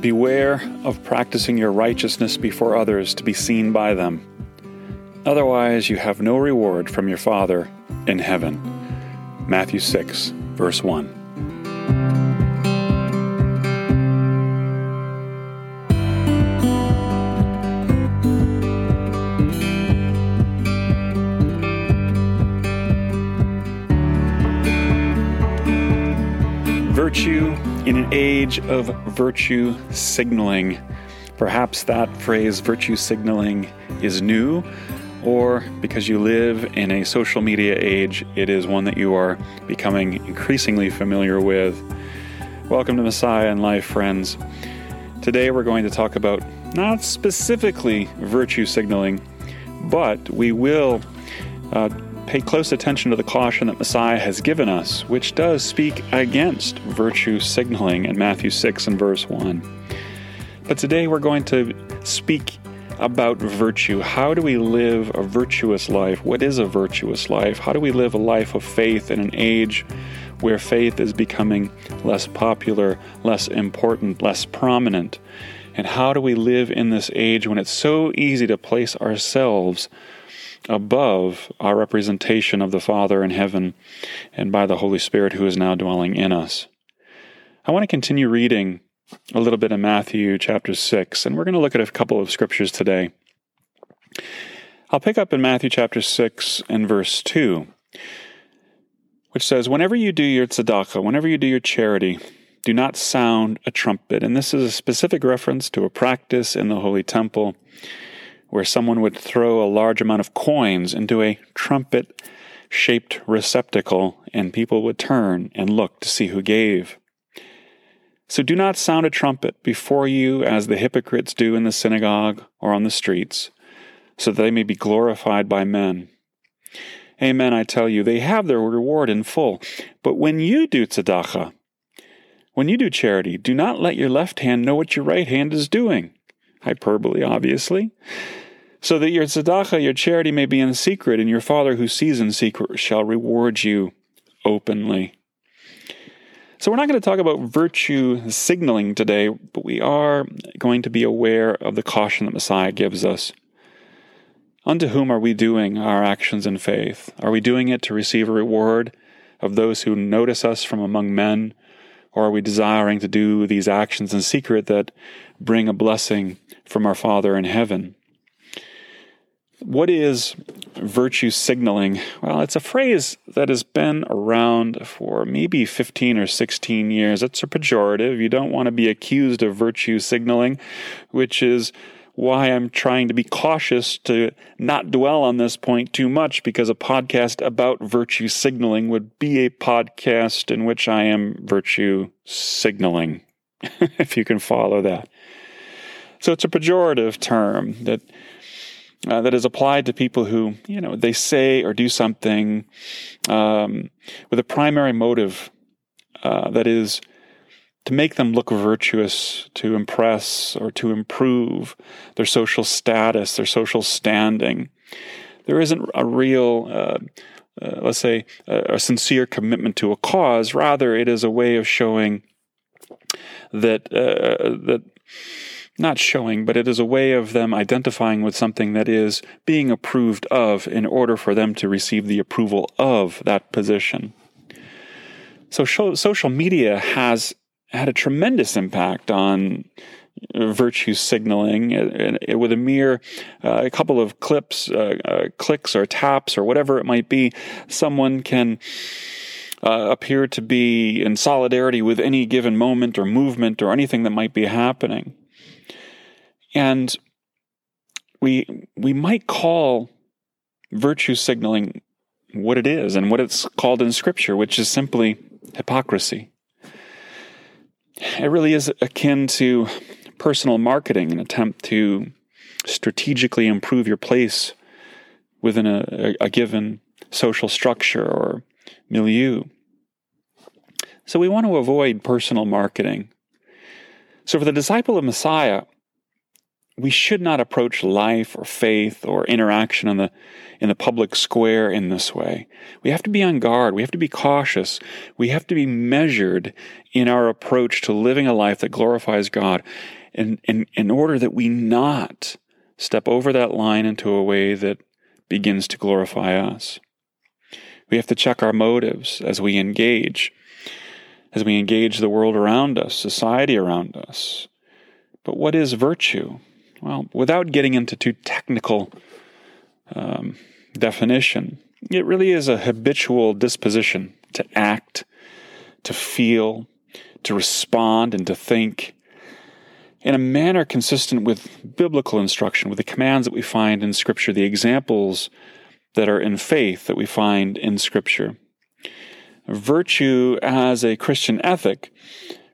Beware of practicing your righteousness before others to be seen by them. Otherwise, you have no reward from your Father in heaven. Matthew 6, verse 1. Virtue in an age of virtue signaling. Perhaps that phrase, virtue signaling, is new, or because you live in a social media age, it is one that you are becoming increasingly familiar with. Welcome to Messiah and Life, friends. Today we're going to talk about not specifically virtue signaling, but we will uh, pay close attention to the caution that Messiah has given us, which does speak against virtue signaling in Matthew 6 and verse 1. But today we're going to speak about virtue. How do we live a virtuous life? What is a virtuous life? How do we live a life of faith in an age where faith is becoming less popular, less important, less prominent? And how do we live in this age when it's so easy to place ourselves above our representation of the Father in heaven and by the Holy Spirit who is now dwelling in us. I want to continue reading a little bit in Matthew chapter 6, and we're going to look at a couple of scriptures today. I'll pick up in Matthew chapter 6 and verse 2, which says, Whenever you do your tzedakah, whenever you do your charity, do not sound a trumpet. And this is a specific reference to a practice in the Holy Temple where someone would throw a large amount of coins into a trumpet shaped receptacle, and people would turn and look to see who gave. So do not sound a trumpet before you as the hypocrites do in the synagogue or on the streets, so that they may be glorified by men. Amen, I tell you, they have their reward in full. But when you do tzedakah, when you do charity, do not let your left hand know what your right hand is doing hyperbole, obviously, so that your tzedakah, your charity, may be in secret, and your Father who sees in secret shall reward you openly. So, we're not going to talk about virtue signaling today, but we are going to be aware of the caution that Messiah gives us. Unto whom are we doing our actions in faith? Are we doing it to receive a reward of those who notice us from among men? Or are we desiring to do these actions in secret that bring a blessing from our Father in heaven? What is virtue signaling? Well, it's a phrase that has been around for maybe 15 or 16 years. It's a pejorative. You don't want to be accused of virtue signaling, which is why I'm trying to be cautious to not dwell on this point too much because a podcast about virtue signaling would be a podcast in which I am virtue signaling, if you can follow that. So it's a pejorative term that uh, that is applied to people who, you know, they say or do something um, with a primary motive uh, that is to make them look virtuous, to impress, or to improve their social status, their social standing. There isn't a real, uh, uh, let's say, a, a, sincere commitment to a cause. Rather, it is a way of showing that uh, that not showing, but it is a way of them identifying with something that is being approved of in order for them to receive the approval of that position. So, social media has had a tremendous impact on virtue signaling with a mere uh, a couple of clips uh, uh, clicks or taps or whatever it might be someone can uh, appear to be in solidarity with any given moment or movement or anything that might be happening and we we might call virtue signaling what it is and what it's called in scripture which is simply hypocrisy it really is akin to personal marketing, an attempt to strategically improve your place within a, a, given social structure or milieu. So we want to avoid personal marketing. So for the disciple of Messiah, we should not approach life or faith or interaction in the in the public square in this way. We have to be on guard. We have to be cautious. We have to be measured in our approach to living a life that glorifies God in, in, in order that we not step over that line into a way that begins to glorify us. We have to check our motives as we engage, as we engage the world around us, society around us. But what is virtue? Well, without getting into too technical um, definition, it really is a habitual disposition to act, to feel, to respond, and to think in a manner consistent with biblical instruction, with the commands that we find in Scripture, the examples that are in faith that we find in Scripture. Virtue as a Christian ethic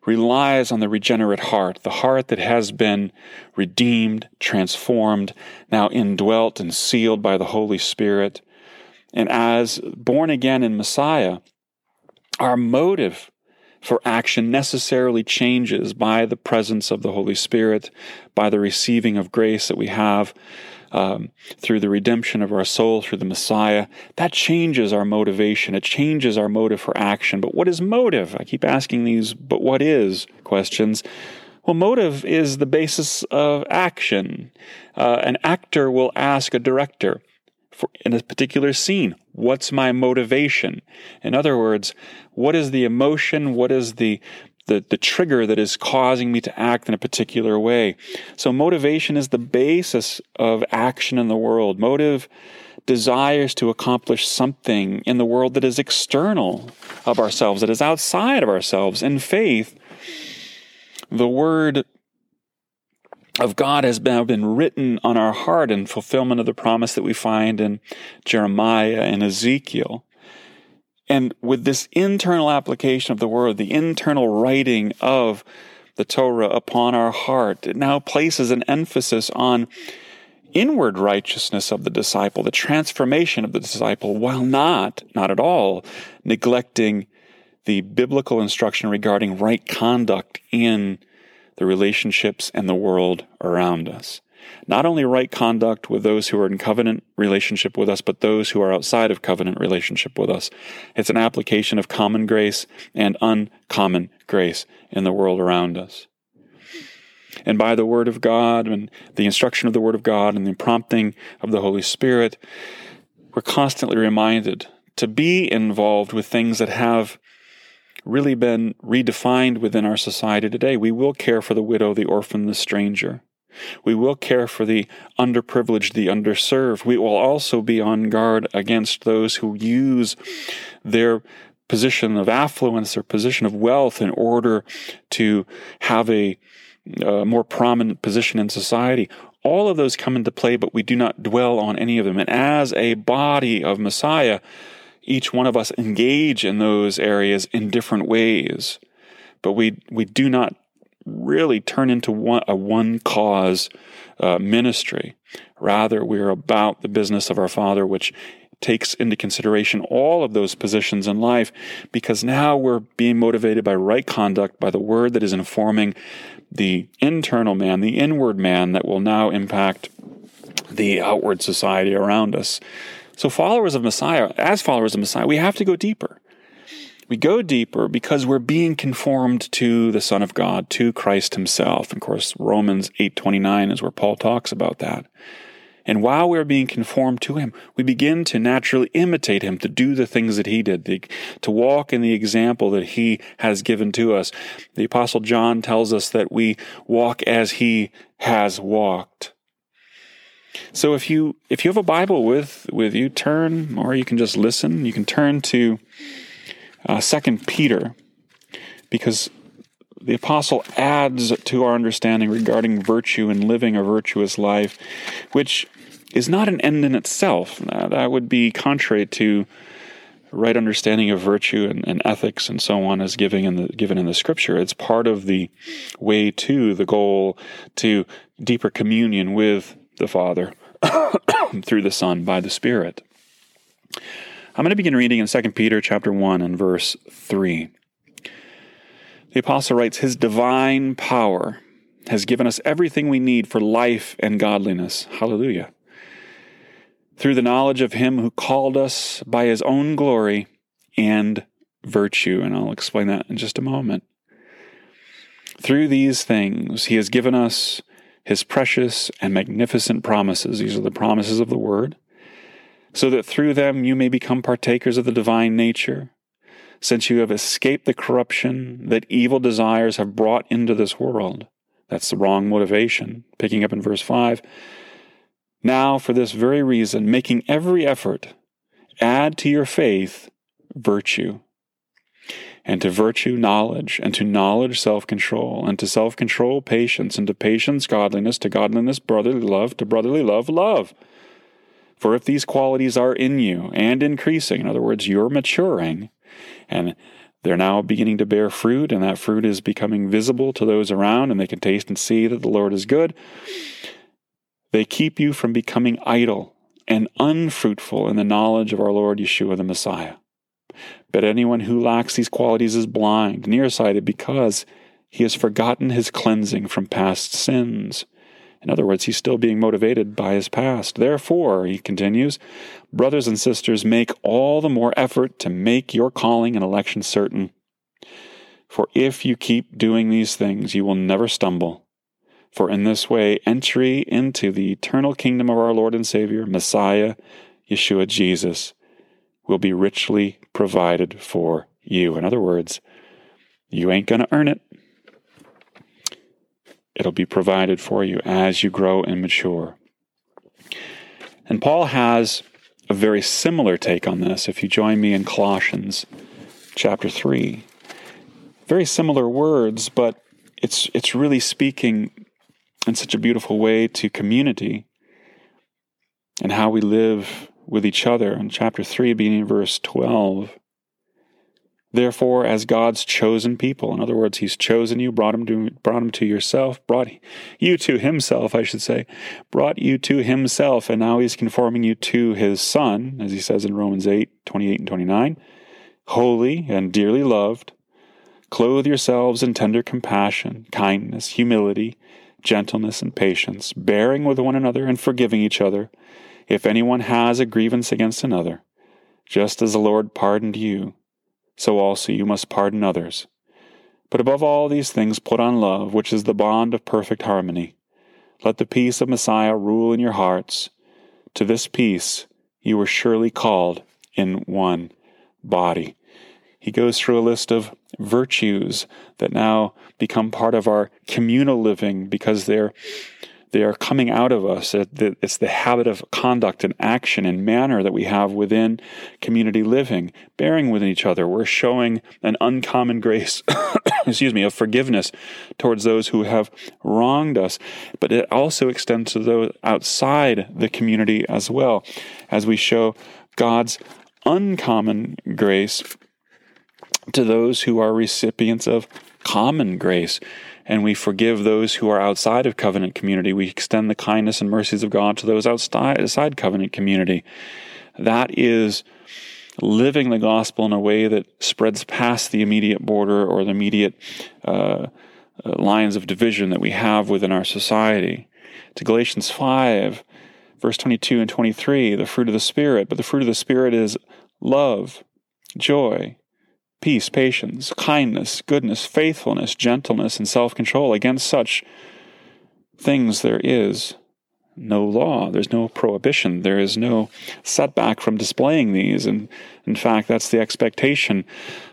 relies on the regenerate heart, the heart that has been redeemed, transformed, now indwelt and sealed by the Holy Spirit. And as born again in Messiah, our motive for action necessarily changes by the presence of the Holy Spirit, by the receiving of grace that we have um, through the redemption of our soul, through the Messiah, that changes our motivation. It changes our motive for action. But what is motive? I keep asking these, but what is questions. Well, motive is the basis of action. Uh, an actor will ask a director for, in a particular scene, what's my motivation? In other words, what is the emotion? What is the the, the trigger that is causing me to act in a particular way. So motivation is the basis of action in the world. Motive desires to accomplish something in the world that is external of ourselves, that is outside of ourselves. In faith, the word of God has now been written on our heart in fulfillment of the promise that we find in Jeremiah and Ezekiel. And with this internal application of the word, the internal writing of the Torah upon our heart, it now places an emphasis on inward righteousness of the disciple, the transformation of the disciple, while not, not at all, neglecting the biblical instruction regarding right conduct in the relationships and the world around us not only right conduct with those who are in covenant relationship with us, but those who are outside of covenant relationship with us. It's an application of common grace and uncommon grace in the world around us. And by the Word of God and the instruction of the Word of God and the prompting of the Holy Spirit, we're constantly reminded to be involved with things that have really been redefined within our society today. We will care for the widow, the orphan, the stranger. We will care for the underprivileged, the underserved. We will also be on guard against those who use their position of affluence, their position of wealth in order to have a, a more prominent position in society. All of those come into play, but we do not dwell on any of them. And as a body of Messiah, each one of us engage in those areas in different ways. But we, we do not really turn into one, a one cause uh, ministry. Rather, we're about the business of our Father, which takes into consideration all of those positions in life because now we're being motivated by right conduct, by the word that is informing the internal man, the inward man that will now impact the outward society around us. So, followers of Messiah, as followers of Messiah, we have to go deeper. We go deeper because we're being conformed to the Son of God, to Christ himself. Of course, Romans 8:29 is where Paul talks about that. And while we're being conformed to him, we begin to naturally imitate him, to do the things that he did, to walk in the example that he has given to us. The apostle John tells us that we walk as he has walked. So if you if you have a Bible with with you, turn or you can just listen. You can turn to uh, Second Peter, because the apostle adds to our understanding regarding virtue and living a virtuous life, which is not an end in itself. that would be contrary to right understanding of virtue and, and, ethics and so on as given in the given in the scripture. It's part of the way to the goal to deeper communion with the Father through the Son by the Spirit. I'm going to begin reading in 2 Peter chapter 1 and verse 3. The apostle writes, His divine power has given us everything we need for life and godliness. Hallelujah. Through the knowledge of Him who called us by His own glory and virtue. And I'll explain that in just a moment. Through these things, He has given us His precious and magnificent promises. These are the promises of the Word, so that through them you may become partakers of the divine nature, since you have escaped the corruption that evil desires have brought into this world. That's the wrong motivation. Picking up in verse 5. Now, for this very reason, making every effort, add to your faith virtue and to virtue knowledge, and to knowledge self control, and to self control patience, and to patience godliness, to godliness brotherly love, to brotherly love love. For if these qualities are in you and increasing, in other words, you're maturing, and they're now beginning to bear fruit, and that fruit is becoming visible to those around, and they can taste and see that the Lord is good, they keep you from becoming idle and unfruitful in the knowledge of our Lord Yeshua the Messiah. But anyone who lacks these qualities is blind, nearsighted, because he has forgotten his cleansing from past sins. In other words, he's still being motivated by his past. Therefore, he continues, brothers and sisters, make all the more effort to make your calling and election certain. For if you keep doing these things, you will never stumble. For in this way, entry into the eternal kingdom of our Lord and Savior, Messiah, Yeshua Jesus, will be richly provided for you. In other words, you ain't going to earn it. It'll be provided for you as you grow and mature. And Paul has a very similar take on this if you join me in Colossians chapter 3. Very similar words, but it's it's really speaking in such a beautiful way to community and how we live with each other in chapter 3, beginning verse 12. Therefore, as God's chosen people, in other words, He's chosen you, brought him to brought him to yourself, brought you to Himself, I should say, brought you to Himself, and now He's conforming you to His Son, as He says in Romans 8, 28 and 29, holy and dearly loved. Clothe yourselves in tender compassion, kindness, humility, gentleness, and patience, bearing with one another and forgiving each other if anyone has a grievance against another, just as the Lord pardoned you, so also you must pardon others. But above all these things, put on love, which is the bond of perfect harmony. Let the peace of Messiah rule in your hearts. To this peace you were surely called in one body. He goes through a list of virtues that now become part of our communal living because they're they are coming out of us. It's the habit of conduct and action and manner that we have within community living, bearing with each other. We're showing an uncommon grace, excuse me, of forgiveness towards those who have wronged us. But it also extends to those outside the community as well, as we show God's uncommon grace to those who are recipients of common grace and we forgive those who are outside of covenant community. We extend the kindness and mercies of God to those outside covenant community. That is living the gospel in a way that spreads past the immediate border or the immediate uh, uh lines of division that we have within our society. To Galatians 5, verse 22 and 23, the fruit of the Spirit. But the fruit of the Spirit is love, joy, peace, patience, kindness, goodness, faithfulness, gentleness, and self control. Against such things there is no law, there's no prohibition, there is no setback from displaying these. And in fact, that's the expectation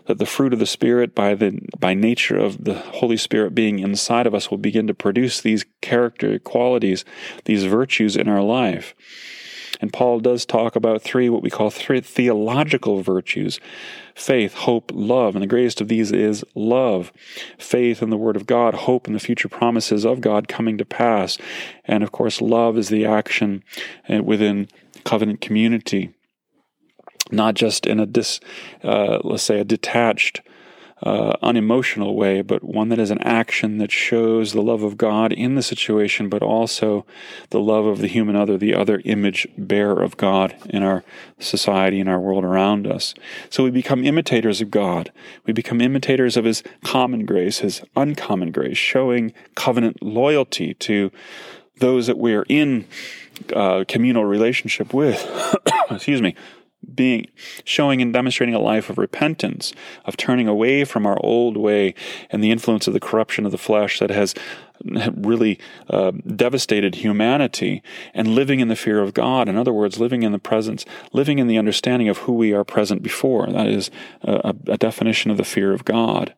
that the fruit of the Spirit, by the by nature of the Holy Spirit being inside of us, will begin to produce these character qualities, these virtues in our life. And Paul does talk about three, what we call three theological virtues faith, hope, love. And the greatest of these is love. Faith in the Word of God, hope in the future promises of God coming to pass. And of course, love is the action uh, within covenant community, not just in a dis, uh, let's say, a detached uh, unemotional way, but one that is an action that shows the love of God in the situation, but also the love of the human other, the other image bearer of God in our society, in our world around us. So we become imitators of God. We become imitators of His common grace, His uncommon grace, showing covenant loyalty to those that we're in uh, communal relationship with. Excuse me being showing and demonstrating a life of repentance, of turning away from our old way and the influence of the corruption of the flesh that has really uh, devastated humanity, and living in the fear of God. In other words, living in the presence, living in the understanding of who we are present before. That is a, a definition of the fear of God.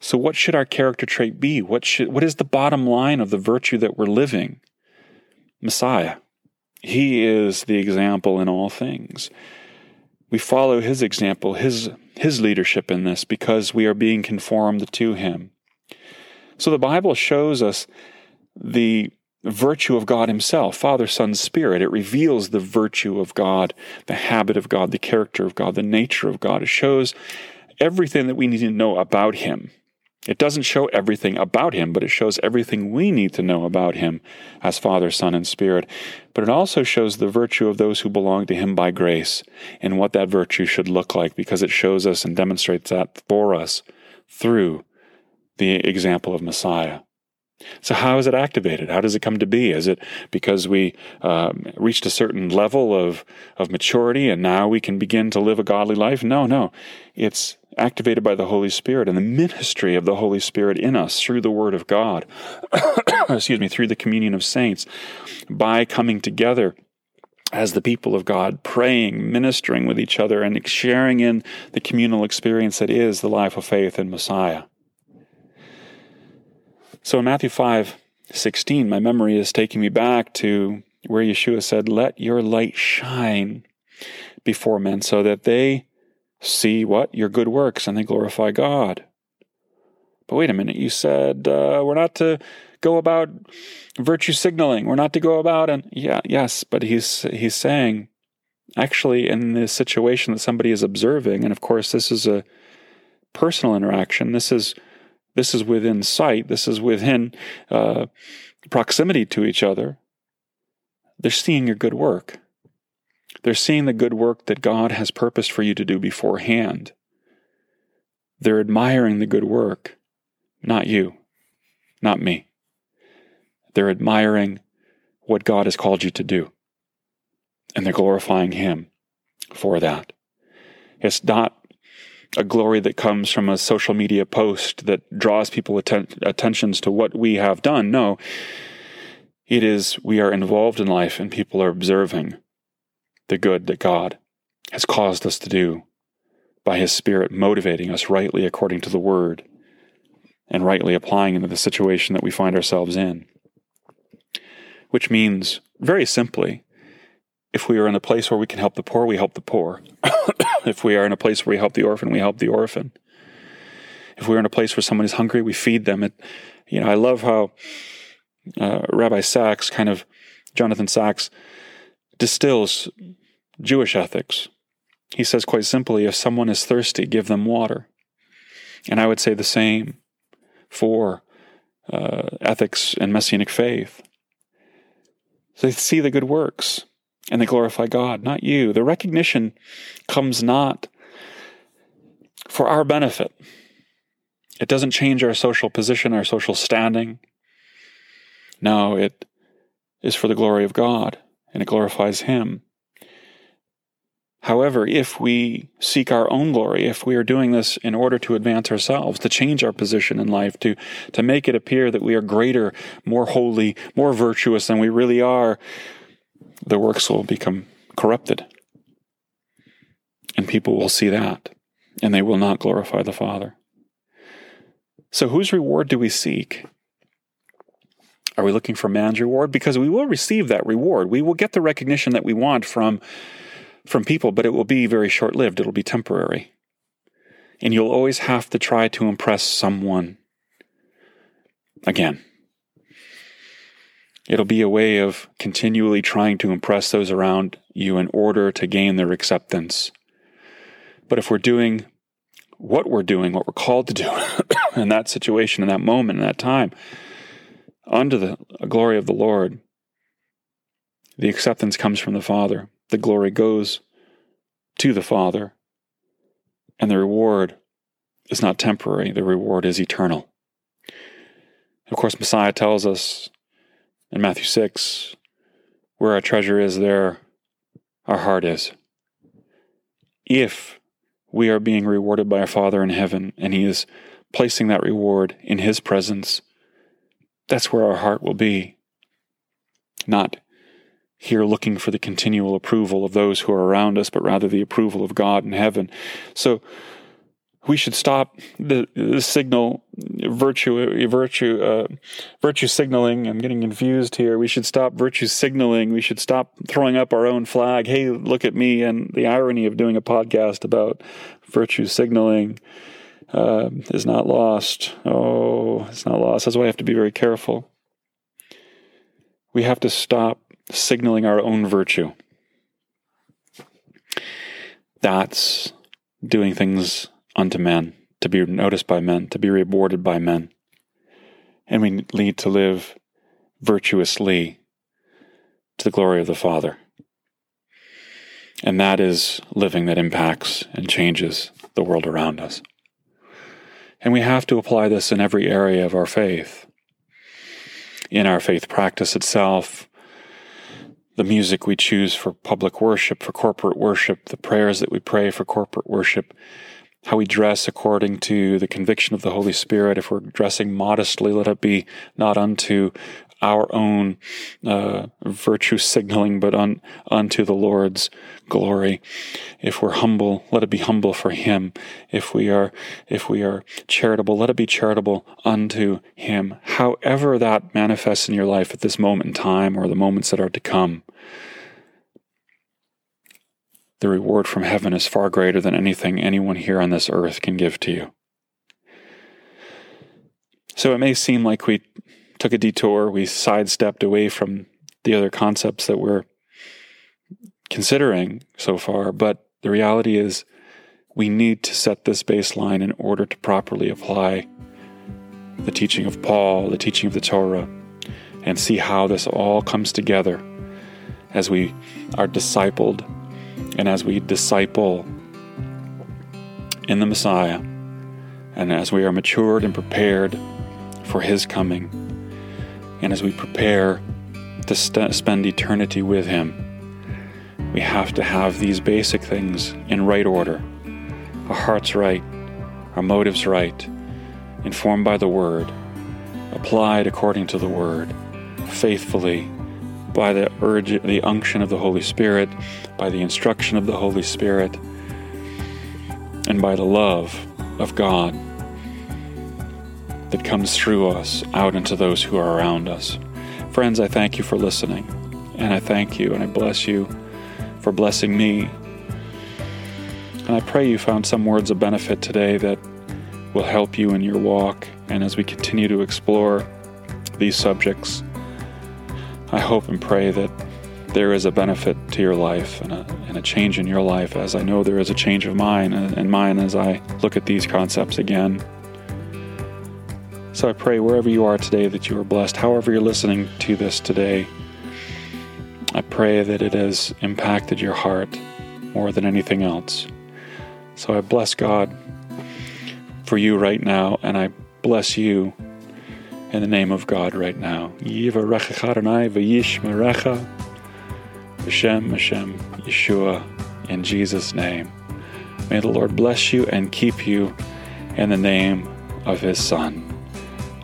So, what should our character trait be? What should what is the bottom line of the virtue that we're living? Messiah. He is the example in all things. We follow his example, his, his leadership in this, because we are being conformed to him. So the Bible shows us the virtue of God Himself, Father, Son, Spirit. It reveals the virtue of God, the habit of God, the character of God, the nature of God. It shows everything that we need to know about Him. It doesn't show everything about him, but it shows everything we need to know about him as Father, Son, and Spirit. But it also shows the virtue of those who belong to him by grace and what that virtue should look like because it shows us and demonstrates that for us through the example of Messiah. So, how is it activated? How does it come to be? Is it because we um, reached a certain level of, of maturity and now we can begin to live a godly life? No, no. It's activated by the Holy Spirit and the ministry of the Holy Spirit in us through the Word of God, excuse me, through the communion of saints, by coming together as the people of God, praying, ministering with each other, and sharing in the communal experience that is the life of faith in Messiah. So in Matthew 5 16, my memory is taking me back to where Yeshua said, Let your light shine before men so that they see what? Your good works and they glorify God. But wait a minute, you said uh, we're not to go about virtue signaling. We're not to go about and yeah, yes, but he's he's saying actually in this situation that somebody is observing, and of course this is a personal interaction. This is this is within sight. This is within uh, proximity to each other. They're seeing your good work. They're seeing the good work that God has purposed for you to do beforehand. They're admiring the good work, not you, not me. They're admiring what God has called you to do, and they're glorifying Him for that. It's not a glory that comes from a social media post that draws people atten- attentions to what we have done. No, it is we are involved in life and people are observing the good that God has caused us to do by His Spirit motivating us rightly according to the Word and rightly applying into the situation that we find ourselves in. Which means, very simply, if we are in a place where we can help the poor, we help the poor. if we are in a place where we help the orphan, we help the orphan. If we're in a place where someone is hungry, we feed them. It, you know, I love how uh, Rabbi Sacks kind of Jonathan Sacks, distills Jewish ethics. He says quite simply if someone is thirsty, give them water. And I would say the same for uh, ethics and messianic faith. they see the good works and they glorify God, not you. The recognition comes not for our benefit. It doesn't change our social position, our social standing. No, it is for the glory of God and it glorifies Him. However, if we seek our own glory, if we are doing this in order to advance ourselves, to change our position in life, to, to make it appear that we are greater, more holy, more virtuous than we really are, the works will become corrupted. And people will see that, and they will not glorify the Father. So, whose reward do we seek? Are we looking for man's reward? Because we will receive that reward. We will get the recognition that we want from from people, but it will be very short lived. It'll be temporary. And you'll always have to try to impress someone again. It'll be a way of continually trying to impress those around you in order to gain their acceptance. But if we're doing what we're doing, what we're called to do in that situation, in that moment, in that time, under the glory of the Lord, the acceptance comes from the Father. The glory goes to the Father. And the reward is not temporary, the reward is eternal. Of course, Messiah tells us in Matthew 6 where our treasure is, there our heart is. If we are being rewarded by our Father in heaven and He is placing that reward in His presence, that's where our heart will be. Not here looking for the continual approval of those who are around us, but rather the approval of God in heaven. So we should stop the, the signal virtue virtue uh, virtue signaling. I'm getting confused here. We should stop virtue signaling. We should stop throwing up our own flag. Hey, look at me! And the irony of doing a podcast about virtue signaling uh, is not lost. Oh, it's not lost. That's why I have to be very careful. We have to stop signaling our own virtue. That's doing things unto men, to be noticed by men, to be rewarded by men. And we need to live virtuously to the glory of the Father. And that is living that impacts and changes the world around us. And we have to apply this in every area of our faith. In our faith practice itself, the music we choose for public worship, for corporate worship, the prayers that we pray for corporate worship, how we dress according to the conviction of the Holy Spirit. If we're dressing modestly, let it be not unto our own uh, virtue signaling, but un, unto the Lord's glory. If we're humble, let it be humble for Him. If we are, if we are charitable, let it be charitable unto Him. However that manifests in your life at this moment in time, or the moments that are to come the reward from heaven is far greater than anything anyone here on this earth can give to you. So it may seem like we took a detour, we sidestepped away from the other concepts that we're considering so far, but the reality is we need to set this baseline in order to properly apply the teaching of Paul, the teaching of the Torah, and see how this all comes together as we are discipled and as we disciple in the Messiah, and as we are matured and prepared for His coming, and as we prepare to st- spend eternity with Him, we have to have these basic things in right order. Our hearts right, our motives right, informed by the Word, applied according to the Word, faithfully by the urge, the unction of the Holy Spirit, by the instruction of the Holy Spirit, and by the love of God that comes through us out into those who are around us. Friends, I thank you for listening, and I thank you and I bless you for blessing me. And I pray you found some words of benefit today that will help you in your walk and as we continue to explore these subjects. I hope and pray that there is a benefit to your life and a, and a change in your life, as I know there is a change of mine uh, and mine as I look at these concepts again. So I pray wherever you are today that you are blessed, however you're listening to this today. I pray that it has impacted your heart more than anything else. So I bless God for you right now, and I bless you in the name of God right now. Hashem Hashem Yeshua in Jesus' name. May the Lord bless you and keep you in the name of His Son.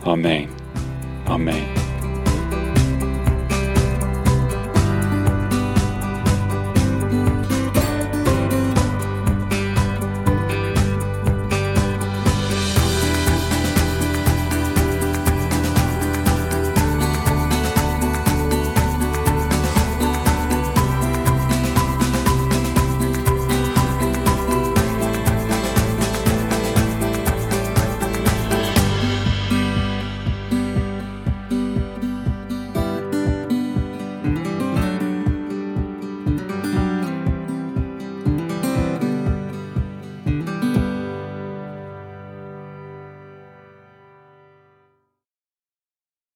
Amen. Amen.